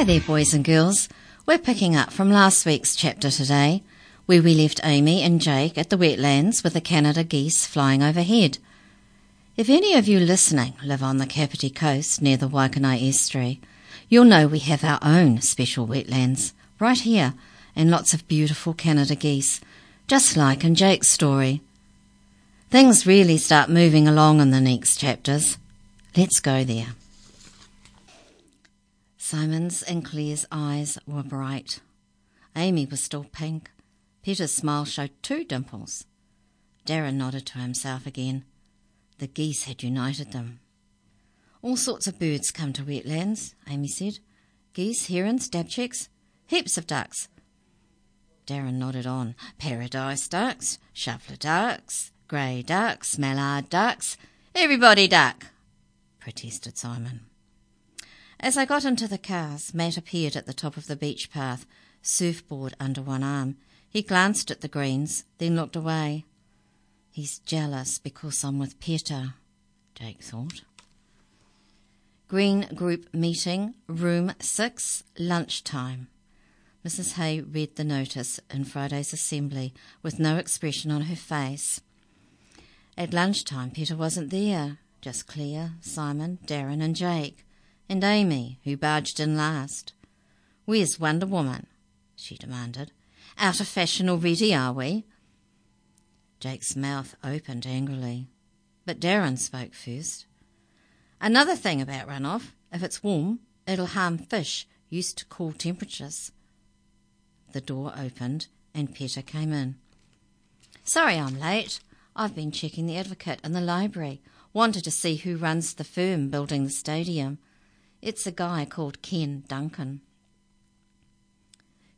Hi there, boys and girls. We're picking up from last week's chapter today, where we left Amy and Jake at the wetlands with the Canada geese flying overhead. If any of you listening live on the Kapiti coast near the Waikanae estuary, you'll know we have our own special wetlands right here and lots of beautiful Canada geese, just like in Jake's story. Things really start moving along in the next chapters. Let's go there. Simon's and Claire's eyes were bright. Amy was still pink. Peter's smile showed two dimples. Darren nodded to himself again. The geese had united them. All sorts of birds come to wetlands, Amy said. Geese, herons, dabchicks, heaps of ducks. Darren nodded on. Paradise ducks, shoveler ducks, grey ducks, mallard ducks, everybody duck, protested Simon. As I got into the cars, Matt appeared at the top of the beach path, surfboard under one arm. He glanced at the greens, then looked away. He's jealous because I'm with Peter, Jake thought. Green Group meeting, room six, lunchtime. Mrs. Hay read the notice in Friday's assembly with no expression on her face. At lunchtime, Peter wasn't there, just Claire, Simon, Darren, and Jake and Amy, who barged in last. Where's Wonder Woman? she demanded. Out of fashion already, are we? Jake's mouth opened angrily, but Darren spoke first. Another thing about runoff, if it's warm, it'll harm fish used to cool temperatures. The door opened and Peter came in. Sorry I'm late. I've been checking the advocate in the library. Wanted to see who runs the firm building the stadium. It's a guy called Ken Duncan.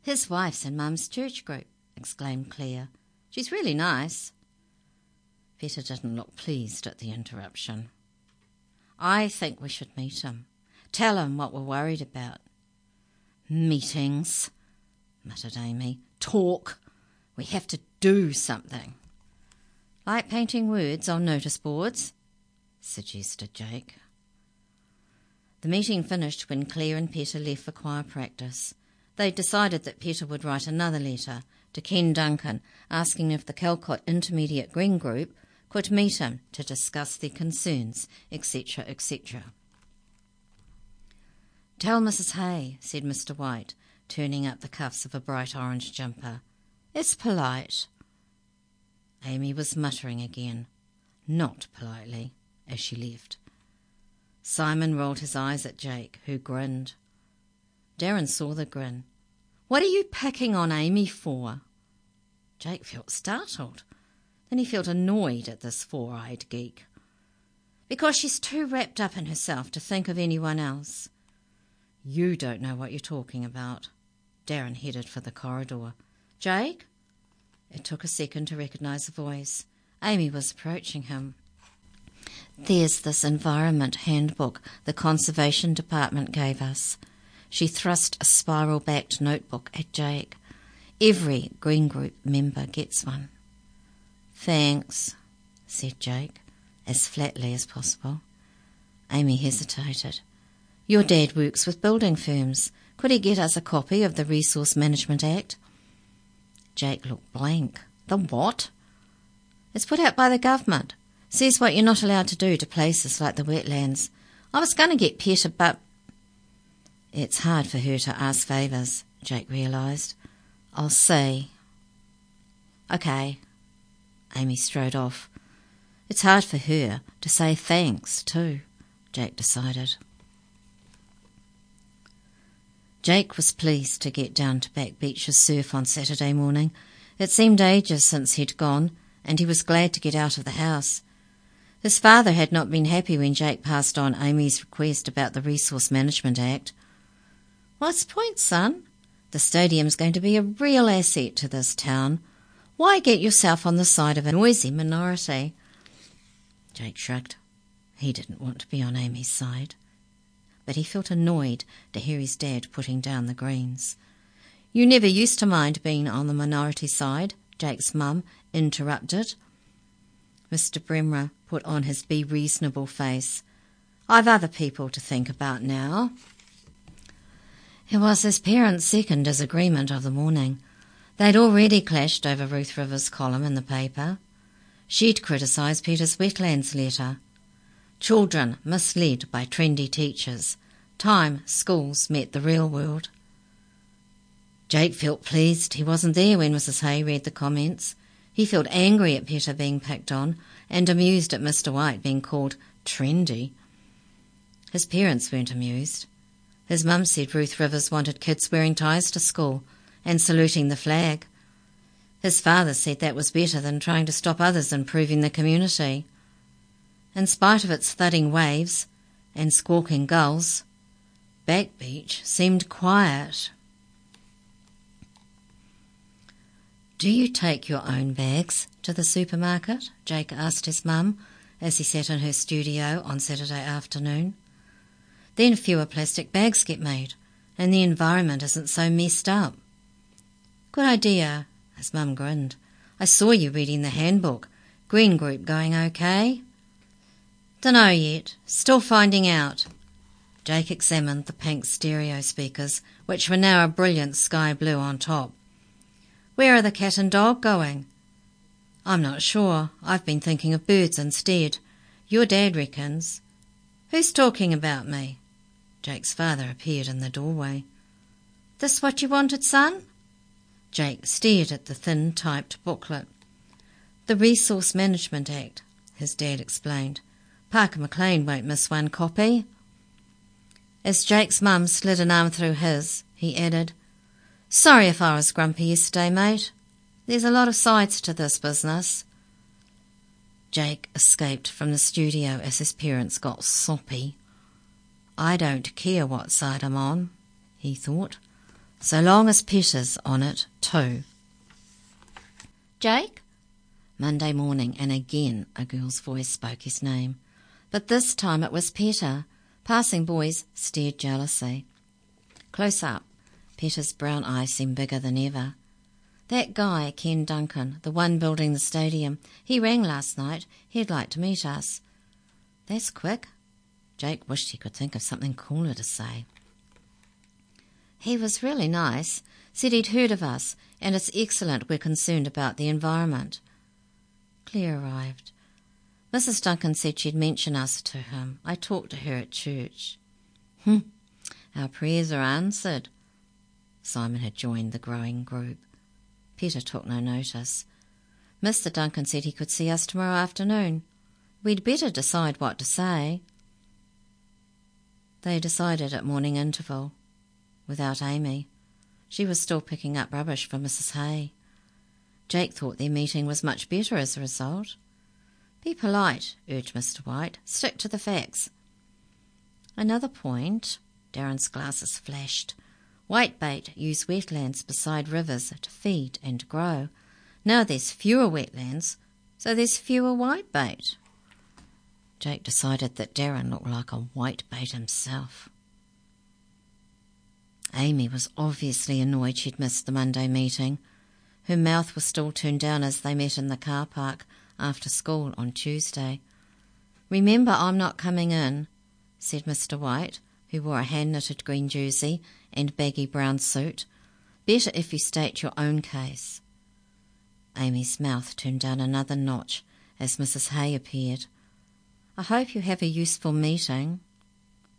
His wife's in Mum's church group, exclaimed Claire. She's really nice. Peter didn't look pleased at the interruption. I think we should meet him. Tell him what we're worried about. Meetings, muttered Amy. Talk. We have to do something. Like painting words on notice boards, suggested Jake. The meeting finished when Claire and Peter left for choir practice. They decided that Peter would write another letter to Ken Duncan asking if the Calcott Intermediate Green Group could meet him to discuss their concerns, etc., etc. Tell Mrs. Hay, said Mr. White, turning up the cuffs of a bright orange jumper. It's polite. Amy was muttering again, not politely, as she left. Simon rolled his eyes at Jake, who grinned. Darren saw the grin. What are you picking on Amy for? Jake felt startled. Then he felt annoyed at this four eyed geek. Because she's too wrapped up in herself to think of anyone else. You don't know what you're talking about. Darren headed for the corridor. Jake? It took a second to recognize the voice. Amy was approaching him. There's this environment handbook the Conservation Department gave us. She thrust a spiral backed notebook at Jake. Every Green Group member gets one. Thanks, said Jake, as flatly as possible. Amy hesitated. Your dad works with building firms. Could he get us a copy of the Resource Management Act? Jake looked blank. The what? It's put out by the government. Says what you're not allowed to do to places like the wetlands. I was going to get Peter, but. It's hard for her to ask favours, Jake realised. I'll see. Okay. Amy strode off. It's hard for her to say thanks, too, Jake decided. Jake was pleased to get down to Back Beach's surf on Saturday morning. It seemed ages since he'd gone, and he was glad to get out of the house. His father had not been happy when Jake passed on Amy's request about the Resource Management Act. What's the point, son? The stadium's going to be a real asset to this town. Why get yourself on the side of a noisy minority? Jake shrugged. He didn't want to be on Amy's side. But he felt annoyed to hear his dad putting down the greens. You never used to mind being on the minority side, Jake's mum interrupted. Mr. Bremner put on his be reasonable face. I've other people to think about now. It was his parents' second disagreement of the morning. They'd already clashed over Ruth Rivers' column in the paper. She'd criticised Peter's wetlands letter. Children misled by trendy teachers. Time schools met the real world. Jake felt pleased he wasn't there when Mrs. Hay read the comments. He felt angry at Peter being picked on and amused at Mr. White being called trendy. His parents weren't amused. His mum said Ruth Rivers wanted kids wearing ties to school and saluting the flag. His father said that was better than trying to stop others improving the community. In spite of its thudding waves and squawking gulls, Back Beach seemed quiet. Do you take your own bags to the supermarket? Jake asked his mum as he sat in her studio on Saturday afternoon. Then fewer plastic bags get made and the environment isn't so messed up. Good idea, his mum grinned. I saw you reading the handbook. Green Group going okay? Dunno yet. Still finding out. Jake examined the pink stereo speakers, which were now a brilliant sky blue on top. Where are the cat and dog going? I'm not sure. I've been thinking of birds instead. Your dad reckons. Who's talking about me? Jake's father appeared in the doorway. This what you wanted, son? Jake stared at the thin typed booklet. The Resource Management Act, his dad explained. Parker McLean won't miss one copy. As Jake's mum slid an arm through his, he added, Sorry if I was grumpy yesterday, mate. There's a lot of sides to this business. Jake escaped from the studio as his parents got soppy. I don't care what side I'm on, he thought, so long as Peter's on it too. Jake? Monday morning, and again a girl's voice spoke his name. But this time it was Peter. Passing boys stared jealously. Close up, Peter's brown eyes seemed bigger than ever. That guy, Ken Duncan, the one building the stadium, he rang last night. He'd like to meet us. That's quick. Jake wished he could think of something cooler to say. He was really nice. Said he'd heard of us, and it's excellent we're concerned about the environment. Claire arrived. Mrs. Duncan said she'd mention us to him. I talked to her at church. Hmm. Our prayers are answered, Simon had joined the growing group. Peter took no notice. Mr. Duncan said he could see us tomorrow afternoon. We'd better decide what to say. They decided at morning interval, without Amy. She was still picking up rubbish for Mrs. Hay. Jake thought their meeting was much better as a result. Be polite, urged Mr. White. Stick to the facts. Another point. Darren's glasses flashed. Whitebait use wetlands beside rivers to feed and grow. Now there's fewer wetlands, so there's fewer whitebait. Jake decided that Darren looked like a whitebait himself. Amy was obviously annoyed she'd missed the Monday meeting. Her mouth was still turned down as they met in the car park after school on Tuesday. Remember, I'm not coming in, said Mr. White, who wore a hand knitted green jersey and baggy brown suit. Better if you state your own case. Amy's mouth turned down another notch as Mrs. Hay appeared. I hope you have a useful meeting.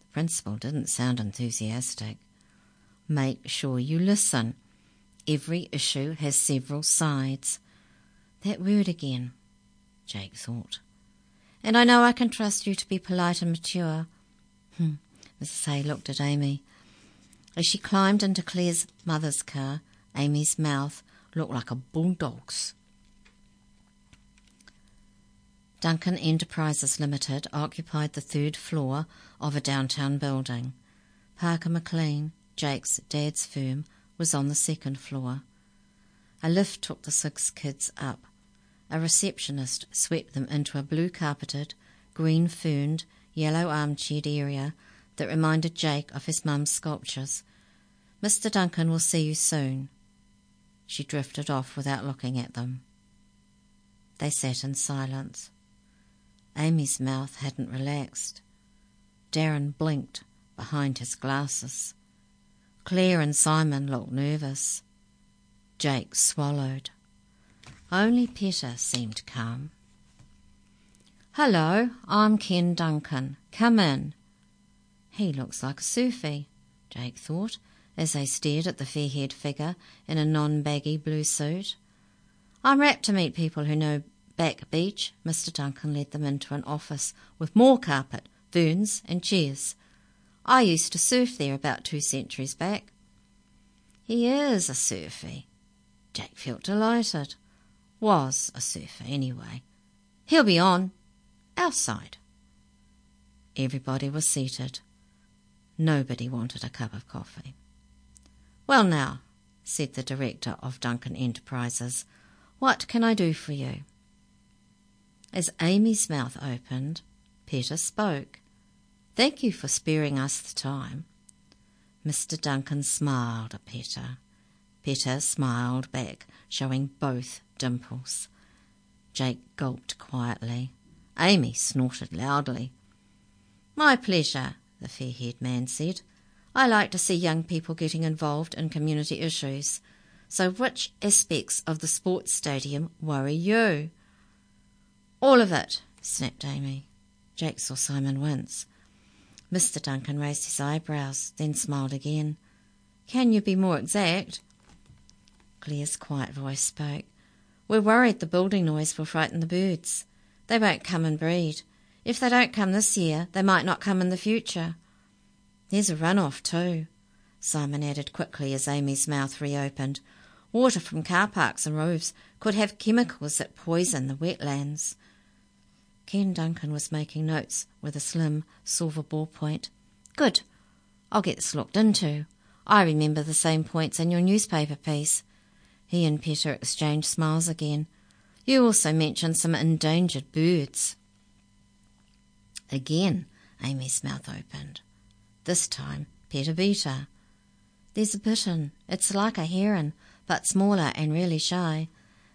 The principal didn't sound enthusiastic. Make sure you listen. Every issue has several sides. That word again, Jake thought. And I know I can trust you to be polite and mature. Hmm. Mrs. Hay looked at Amy. As she climbed into Claire's mother's car, Amy's mouth looked like a bulldog's. Duncan Enterprises Limited occupied the third floor of a downtown building. Parker McLean, Jake's dad's firm, was on the second floor. A lift took the six kids up. A receptionist swept them into a blue carpeted, green ferned, yellow armchaired area that reminded Jake of his mum's sculptures. Mr. Duncan will see you soon. She drifted off without looking at them. They sat in silence. Amy's mouth hadn't relaxed. Darren blinked behind his glasses. Claire and Simon looked nervous. Jake swallowed. Only Peter seemed calm. Hello, I'm Ken Duncan. Come in. He looks like a surfie, Jake thought, as they stared at the fair haired figure in a non baggy blue suit. I'm rapt to meet people who know Back Beach. Mr. Duncan led them into an office with more carpet, ferns, and chairs. I used to surf there about two centuries back. He is a surfer. Jake felt delighted. Was a surfer, anyway. He'll be on. Outside. Everybody was seated. Nobody wanted a cup of coffee. Well, now, said the director of Duncan Enterprises, what can I do for you? As Amy's mouth opened, Peter spoke. Thank you for sparing us the time. Mr. Duncan smiled at Peter. Peter smiled back, showing both dimples. Jake gulped quietly. Amy snorted loudly. My pleasure, the fair haired man said. I like to see young people getting involved in community issues. So, which aspects of the sports stadium worry you? All of it, snapped Amy. Jake saw Simon wince. Mr. Duncan raised his eyebrows, then smiled again. Can you be more exact? Claire's quiet voice spoke. We're worried the building noise will frighten the birds. They won't come and breed. If they don't come this year, they might not come in the future. There's a runoff too, Simon added quickly as Amy's mouth reopened. Water from car parks and roofs could have chemicals that poison the wetlands. Ken Duncan was making notes with a slim silver ballpoint. Good. I'll get this looked into. I remember the same points in your newspaper piece. He and Peter exchanged smiles again. You also mentioned some endangered birds. Again, Amy's mouth opened. This time, Peter beat her. There's a bittern. It's like a heron, but smaller and really shy.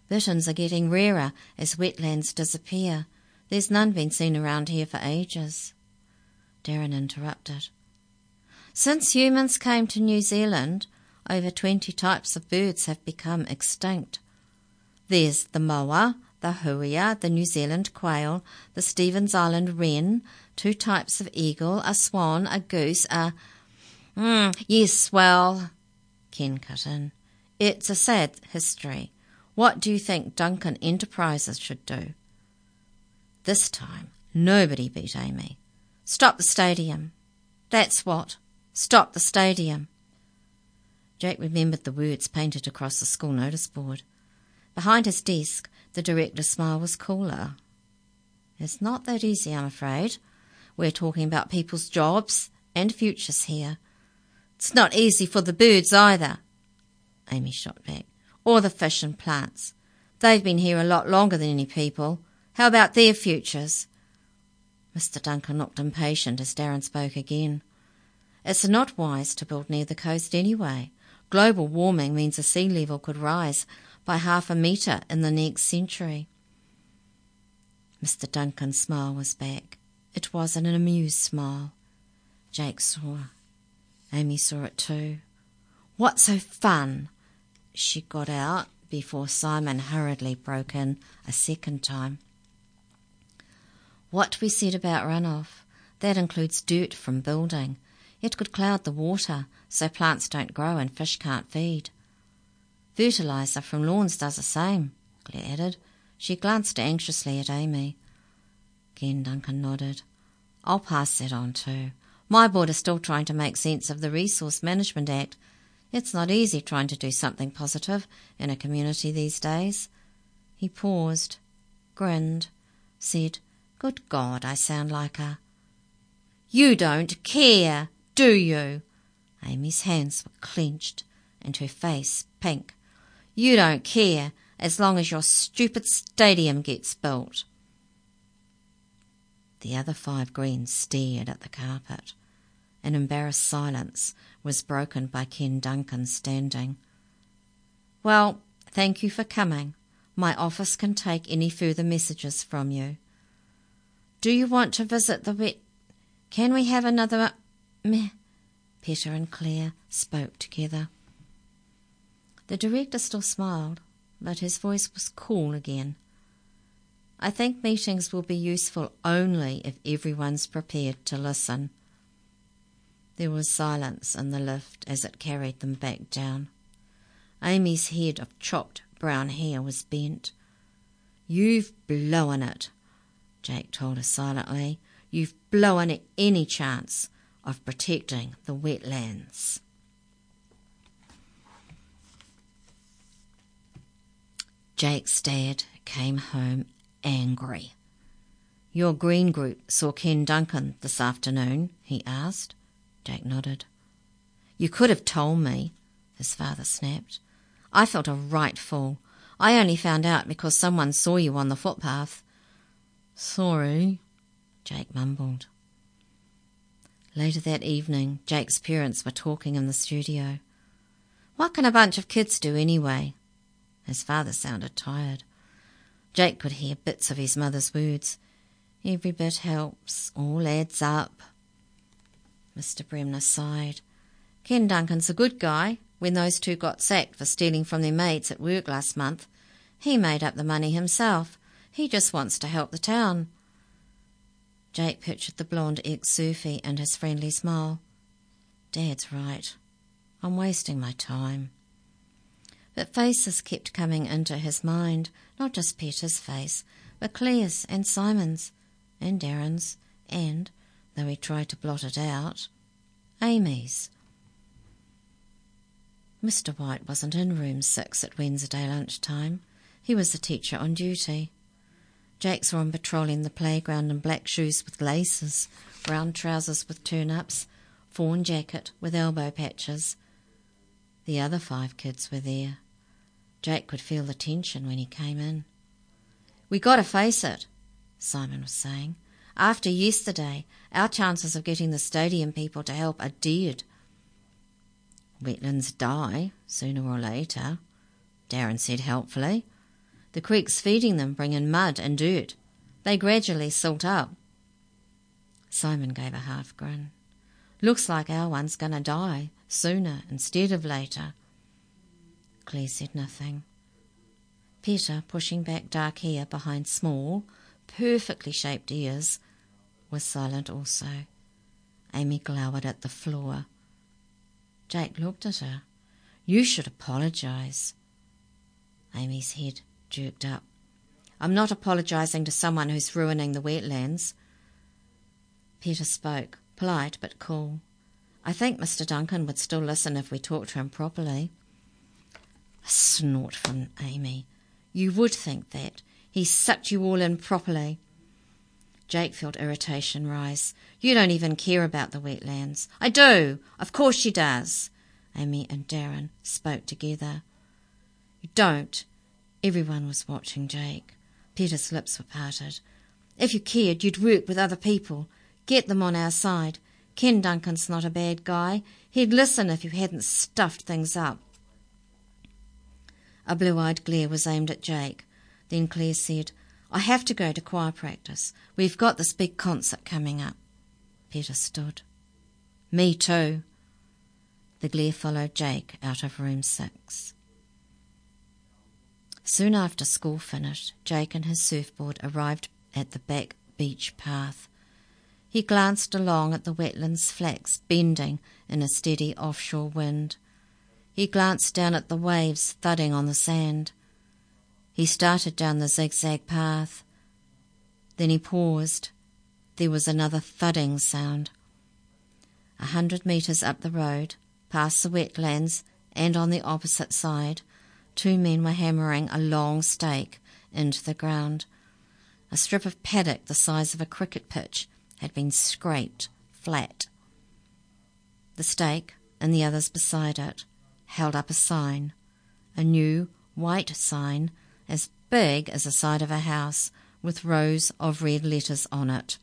Bitterns are getting rarer as wetlands disappear. There's none been seen around here for ages. Darren interrupted. Since humans came to New Zealand, over 20 types of birds have become extinct. There's the moa, the huia, the New Zealand quail, the Stephens Island wren, two types of eagle, a swan, a goose, a. Mm, yes, well, Ken cut in. It's a sad history. What do you think Duncan Enterprises should do? This time, nobody beat Amy. Stop the stadium. That's what. Stop the stadium. Jake remembered the words painted across the school notice board. Behind his desk, the director's smile was cooler. It's not that easy, I'm afraid. We're talking about people's jobs and futures here. It's not easy for the birds either, Amy shot back, or the fish and plants. They've been here a lot longer than any people. How about their futures? Mr. Duncan looked impatient as Darren spoke again. It's not wise to build near the coast anyway. Global warming means the sea level could rise by half a metre in the next century. Mr. Duncan's smile was back. It was an amused smile. Jake saw. Amy saw it too. What's so fun? She got out before Simon hurriedly broke in a second time. What we said about runoff, that includes dirt from building. It could cloud the water so plants don't grow and fish can't feed. Fertilizer from lawns does the same, Claire added. She glanced anxiously at Amy. Ken Duncan nodded. I'll pass that on too. My board is still trying to make sense of the Resource Management Act. It's not easy trying to do something positive in a community these days. He paused, grinned, said, Good God, I sound like a. You don't care, do you? Amy's hands were clenched and her face pink. You don't care as long as your stupid stadium gets built. The other five greens stared at the carpet. An embarrassed silence was broken by Ken Duncan standing. Well, thank you for coming. My office can take any further messages from you. Do you want to visit the wet? Can we have another? Uh, meh. Peter and Claire spoke together. The director still smiled, but his voice was cool again. I think meetings will be useful only if everyone's prepared to listen. There was silence in the lift as it carried them back down. Amy's head of chopped brown hair was bent. You've blown it, Jake told her silently. You've blown any chance of protecting the wetlands. Jake's dad came home angry. Your green group saw Ken Duncan this afternoon, he asked. Jake nodded. You could have told me, his father snapped. I felt a right fool. I only found out because someone saw you on the footpath. Sorry, Jake mumbled. Later that evening, Jake's parents were talking in the studio. What can a bunch of kids do anyway? His father sounded tired. Jake could hear bits of his mother's words. Every bit helps, all adds up. Mr. Bremner sighed. Ken Duncan's a good guy. When those two got sacked for stealing from their mates at work last month, he made up the money himself. He just wants to help the town. Jake pictured the blonde ex surfie and his friendly smile. Dad's right. I'm wasting my time. But faces kept coming into his mind, not just Peter's face, but Claire's and Simon's and Darren's and, though he tried to blot it out, Amy's. Mr. White wasn't in room six at Wednesday lunchtime. He was the teacher on duty. Jake saw him patrolling the playground in black shoes with laces, brown trousers with turn-ups, fawn jacket with elbow patches. The other five kids were there. Jake could feel the tension when he came in. We gotta face it, Simon was saying. After yesterday, our chances of getting the stadium people to help are dead. Wetlands die, sooner or later, Darren said helpfully. The creeks feeding them bring in mud and dirt. They gradually silt up. Simon gave a half grin. Looks like our one's gonna die sooner instead of later. Claire said nothing. Peter, pushing back dark hair behind small, perfectly shaped ears, was silent also. Amy glowered at the floor. Jake looked at her. You should apologize. Amy's head jerked up. I'm not apologizing to someone who's ruining the wetlands. Peter spoke, polite but cool. I think Mr. Duncan would still listen if we talked to him properly. A snort from Amy. You would think that. He sucked you all in properly. Jake felt irritation rise. You don't even care about the wetlands. I do. Of course she does. Amy and Darren spoke together. You don't. Everyone was watching Jake. Peter's lips were parted. If you cared, you'd work with other people. Get them on our side. Ken Duncan's not a bad guy. He'd listen if you hadn't stuffed things up. A blue eyed glare was aimed at Jake. Then Claire said, I have to go to choir practice. We've got this big concert coming up. Peter stood. Me too. The glare followed Jake out of room six. Soon after school finished, Jake and his surfboard arrived at the back beach path. He glanced along at the wetlands flax bending in a steady offshore wind. He glanced down at the waves thudding on the sand. He started down the zigzag path. Then he paused. There was another thudding sound. A hundred metres up the road, past the wetlands, and on the opposite side, two men were hammering a long stake into the ground. A strip of paddock the size of a cricket pitch had been scraped flat. The stake, and the others beside it, held up a sign, a new white sign as big as the side of a house with rows of red letters on it.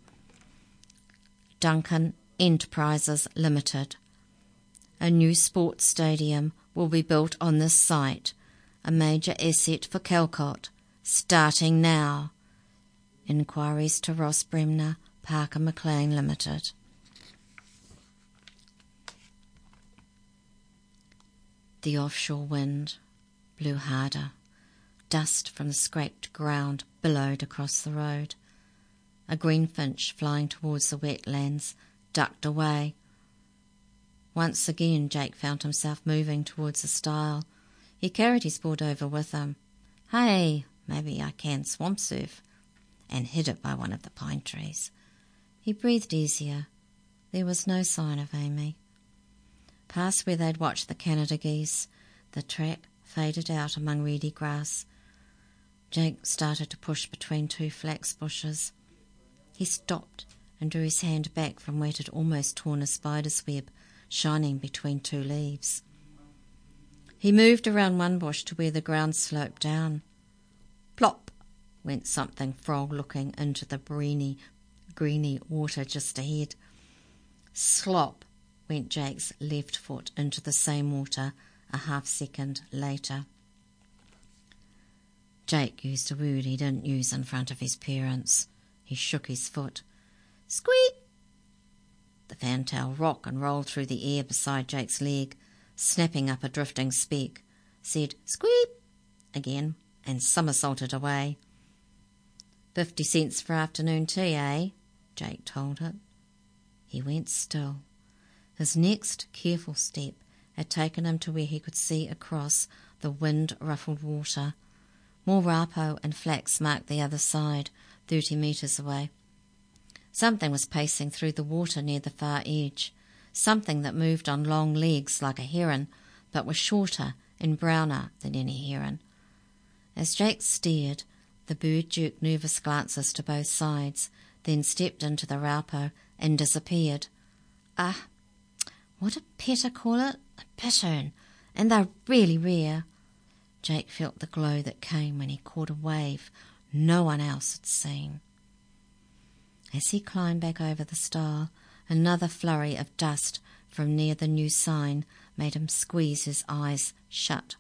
Duncan Enterprises Limited. A new sports stadium will be built on this site, a major asset for Calcott, starting now. Inquiries to Ross Bremner, Parker McLean Limited. The offshore wind blew harder. Dust from the scraped ground billowed across the road. A greenfinch flying towards the wetlands ducked away. Once again, Jake found himself moving towards the stile. He carried his board over with him. Hey, maybe I can swamp surf. And hid it by one of the pine trees. He breathed easier. There was no sign of Amy. Past where they'd watched the Canada geese, the track faded out among reedy grass. Jake started to push between two flax bushes. He stopped and drew his hand back from where it had almost torn a spider's web shining between two leaves. He moved around one bush to where the ground sloped down. Plop went something frog looking into the greeny, greeny water just ahead. Slop went Jake's left foot into the same water a half second later. Jake used a word he didn't use in front of his parents. He shook his foot. Squeak! The fantail rocked and rolled through the air beside Jake's leg, snapping up a drifting speck, said squeak again, and somersaulted away. Fifty cents for afternoon tea, eh? Jake told it. He went still. His next careful step had taken him to where he could see across the wind ruffled water. More raupo and flax marked the other side, thirty metres away. Something was pacing through the water near the far edge, something that moved on long legs like a heron, but was shorter and browner than any heron. As Jake stared, the bird jerked nervous glances to both sides, then stepped into the raupo and disappeared. Ah, what did Peter call it? A bittern, and they're really rare. Jake felt the glow that came when he caught a wave no one else had seen. As he climbed back over the stile, another flurry of dust from near the new sign made him squeeze his eyes shut.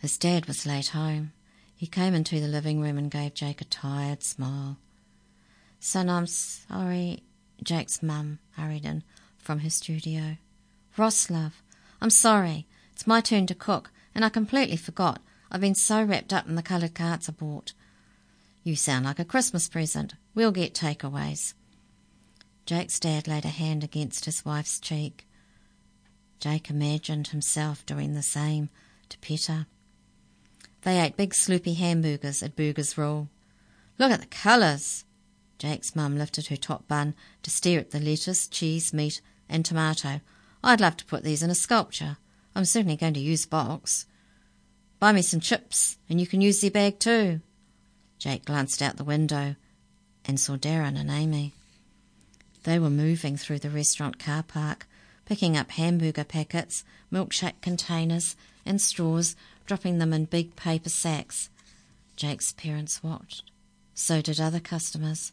His dad was late home. He came into the living room and gave Jake a tired smile. Son, I'm sorry, Jake's mum hurried in from her studio. Ross, love, I'm sorry. It's my turn to cook, and I completely forgot. I've been so wrapped up in the coloured carts I bought. You sound like a Christmas present. We'll get takeaways. Jake's dad laid a hand against his wife's cheek. Jake imagined himself doing the same to Peter. They ate big sloopy hamburgers at Burger's Rule. Look at the colours. Jake's mum lifted her top bun to stare at the lettuce, cheese, meat, and tomato. I'd love to put these in a sculpture. I'm certainly going to use box. Buy me some chips, and you can use their bag too. Jake glanced out the window and saw Darren and Amy. They were moving through the restaurant car park, picking up hamburger packets, milkshake containers, and straws, dropping them in big paper sacks. Jake's parents watched. So did other customers.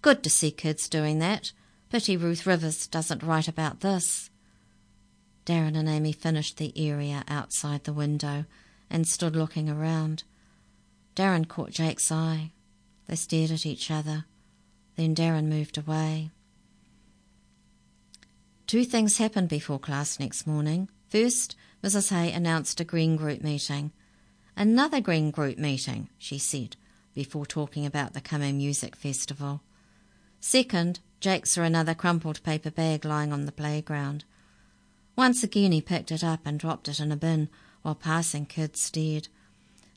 Good to see kids doing that. Pity Ruth Rivers doesn't write about this. Darren and Amy finished the area outside the window and stood looking around. Darren caught Jake's eye. They stared at each other. Then Darren moved away. Two things happened before class next morning. First, Mrs. Hay announced a Green Group meeting. Another Green Group meeting, she said, before talking about the coming music festival. Second, Jake saw another crumpled paper bag lying on the playground. Once again he picked it up and dropped it in a bin while passing kids stared.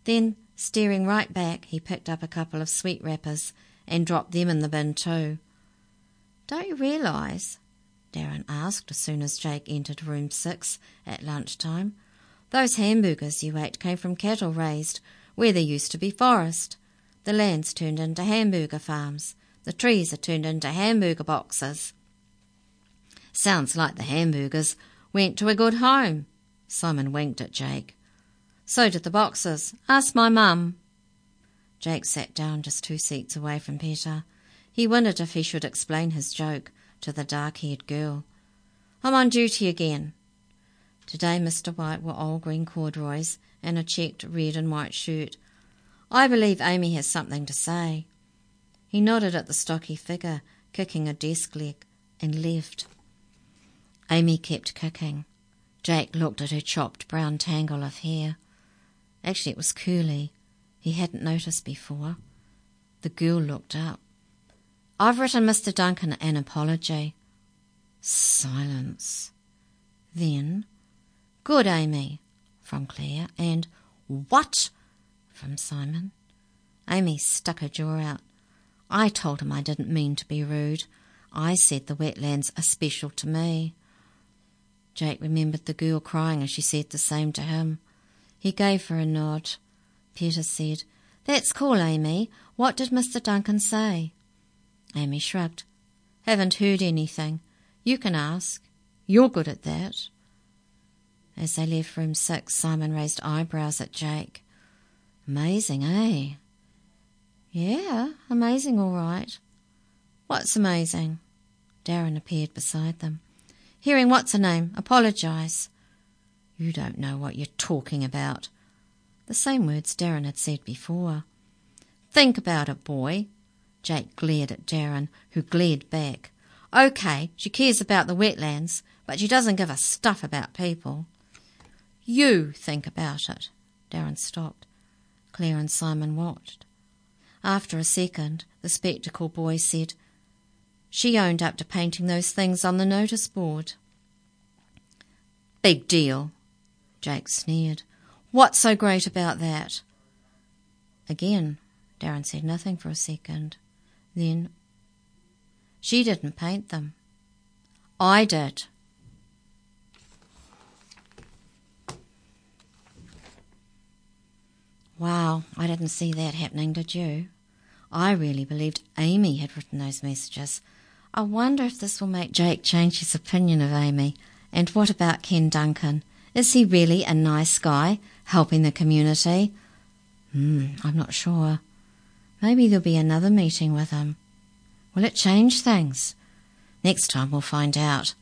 Then Staring right back, he picked up a couple of sweet wrappers and dropped them in the bin too. Don't you realise? Darren asked as soon as Jake entered room six at lunchtime. Those hamburgers you ate came from cattle raised where there used to be forest. The land's turned into hamburger farms. The trees are turned into hamburger boxes. Sounds like the hamburgers went to a good home. Simon winked at Jake. So did the boxes. Ask my mum. Jake sat down just two seats away from Peter. He wondered if he should explain his joke to the dark haired girl. I'm on duty again. Today Mr. White wore old green corduroys and a checked red and white shirt. I believe Amy has something to say. He nodded at the stocky figure, kicking a desk leg, and left. Amy kept kicking. Jake looked at her chopped brown tangle of hair. Actually, it was curly. He hadn't noticed before. The girl looked up. I've written Mr. Duncan an apology. Silence. Then, Good, Amy, from Claire, and What? from Simon. Amy stuck her jaw out. I told him I didn't mean to be rude. I said the wetlands are special to me. Jake remembered the girl crying as she said the same to him. He gave her a nod. Peter said, That's cool, Amy. What did Mr. Duncan say? Amy shrugged. Haven't heard anything. You can ask. You're good at that. As they left room six, Simon raised eyebrows at Jake. Amazing, eh? Yeah, amazing, all right. What's amazing? Darren appeared beside them. Hearing what's her name apologise. You don't know what you're talking about. The same words Darren had said before. Think about it, boy. Jake glared at Darren, who glared back. Okay, she cares about the wetlands, but she doesn't give a stuff about people. You think about it. Darren stopped. Claire and Simon watched. After a second, the spectacle boy said, She owned up to painting those things on the notice board. Big deal, Jake sneered. What's so great about that? Again, Darren said nothing for a second. Then, She didn't paint them. I did. Wow, I didn't see that happening, did you? I really believed Amy had written those messages. I wonder if this will make Jake change his opinion of Amy. And what about Ken Duncan? Is he really a nice guy, helping the community? Hmm, I'm not sure. Maybe there'll be another meeting with him. Will it change things? Next time we'll find out.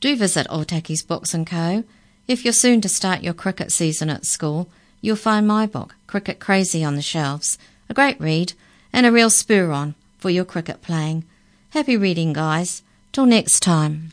Do visit Otaki's Books & Co. If you're soon to start your cricket season at school, you'll find my book, Cricket Crazy, on the shelves. A great read and a real spur on for your cricket playing. Happy reading, guys. Till next time.